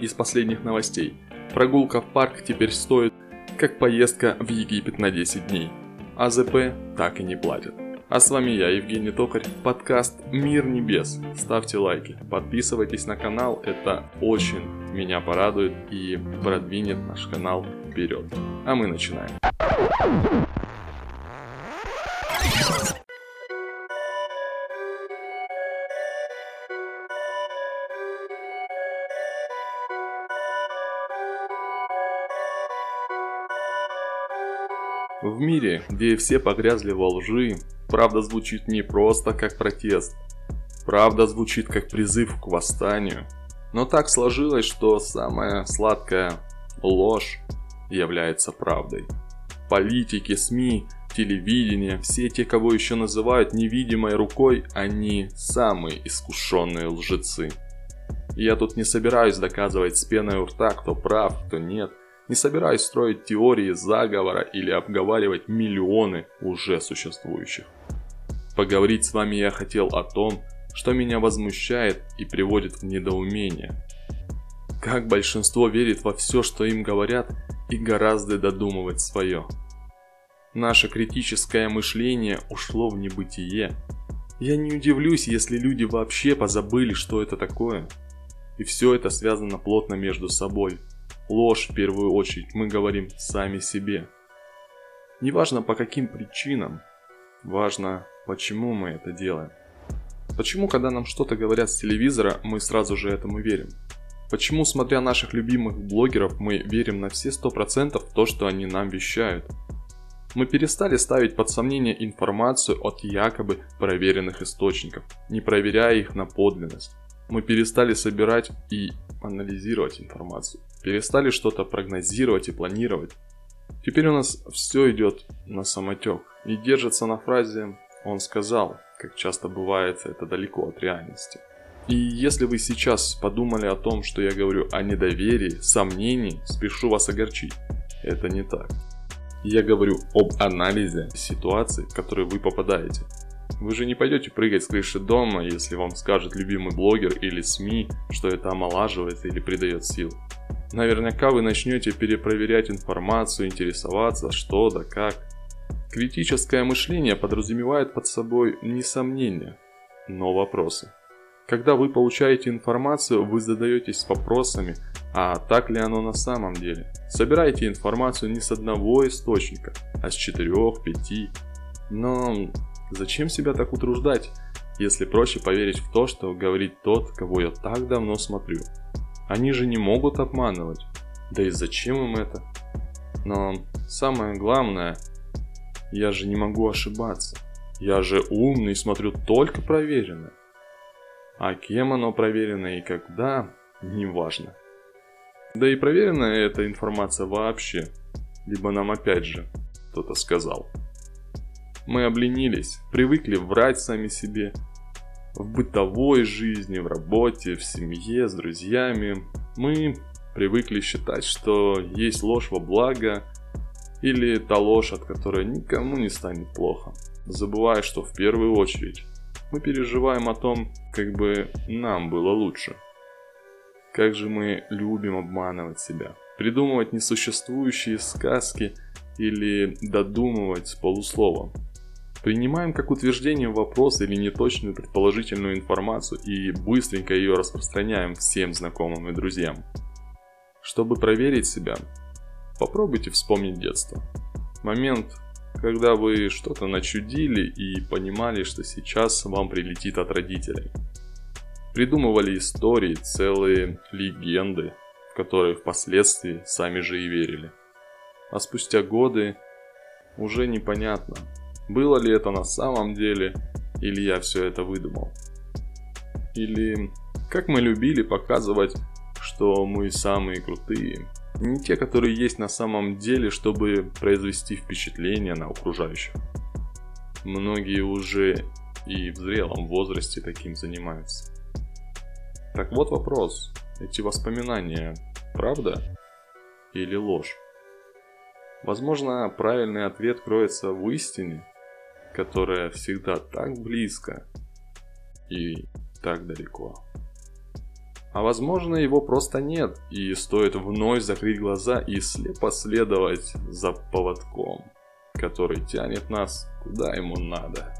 из последних новостей. Прогулка в парк теперь стоит, как поездка в Египет на 10 дней. АЗП так и не платят. А с вами я, Евгений Токарь, подкаст «Мир небес». Ставьте лайки, подписывайтесь на канал, это очень меня порадует и продвинет наш канал вперед. А мы начинаем. В мире, где все погрязли во лжи, правда звучит не просто как протест. Правда звучит как призыв к восстанию. Но так сложилось, что самая сладкая ложь является правдой. Политики, СМИ, телевидение, все те, кого еще называют невидимой рукой, они самые искушенные лжецы. Я тут не собираюсь доказывать с пеной у рта, кто прав, кто нет. Не собираюсь строить теории заговора или обговаривать миллионы уже существующих. Поговорить с вами я хотел о том, что меня возмущает и приводит в недоумение. Как большинство верит во все, что им говорят, и гораздо додумывать свое. Наше критическое мышление ушло в небытие. Я не удивлюсь, если люди вообще позабыли, что это такое. И все это связано плотно между собой – Ложь в первую очередь мы говорим сами себе. Неважно по каким причинам, важно почему мы это делаем. Почему, когда нам что-то говорят с телевизора, мы сразу же этому верим? Почему, смотря наших любимых блогеров, мы верим на все 100% в то, что они нам вещают? Мы перестали ставить под сомнение информацию от якобы проверенных источников, не проверяя их на подлинность. Мы перестали собирать и анализировать информацию. Перестали что-то прогнозировать и планировать. Теперь у нас все идет на самотек. И держится на фразе «он сказал», как часто бывает это далеко от реальности. И если вы сейчас подумали о том, что я говорю о недоверии, сомнении, спешу вас огорчить. Это не так. Я говорю об анализе ситуации, в которую вы попадаете. Вы же не пойдете прыгать с крыши дома, если вам скажет любимый блогер или СМИ, что это омолаживает или придает сил. Наверняка вы начнете перепроверять информацию, интересоваться, что да как. Критическое мышление подразумевает под собой не сомнения, но вопросы. Когда вы получаете информацию, вы задаетесь вопросами, а так ли оно на самом деле? Собираете информацию не с одного источника, а с четырех, пяти. Но Зачем себя так утруждать, если проще поверить в то, что говорит тот, кого я так давно смотрю? Они же не могут обманывать. Да и зачем им это? Но самое главное, я же не могу ошибаться. Я же умный, смотрю только проверенное. А кем оно проверено и когда, неважно. Да и проверенная эта информация вообще. Либо нам опять же кто-то сказал. Мы обленились, привыкли врать сами себе. В бытовой жизни, в работе, в семье, с друзьями. Мы привыкли считать, что есть ложь во благо, или та ложь, от которой никому не станет плохо. Забывая, что в первую очередь мы переживаем о том, как бы нам было лучше. Как же мы любим обманывать себя, придумывать несуществующие сказки или додумывать полусловом. Принимаем как утверждение вопрос или неточную предположительную информацию и быстренько ее распространяем всем знакомым и друзьям. Чтобы проверить себя, попробуйте вспомнить детство. Момент, когда вы что-то начудили и понимали, что сейчас вам прилетит от родителей. Придумывали истории, целые легенды, в которые впоследствии сами же и верили. А спустя годы уже непонятно, было ли это на самом деле, или я все это выдумал. Или как мы любили показывать, что мы самые крутые. Не те, которые есть на самом деле, чтобы произвести впечатление на окружающих. Многие уже и в зрелом возрасте таким занимаются. Так вот вопрос. Эти воспоминания правда или ложь? Возможно, правильный ответ кроется в истине, которая всегда так близко и так далеко. А возможно его просто нет, и стоит вновь закрыть глаза и слепо следовать за поводком, который тянет нас куда ему надо.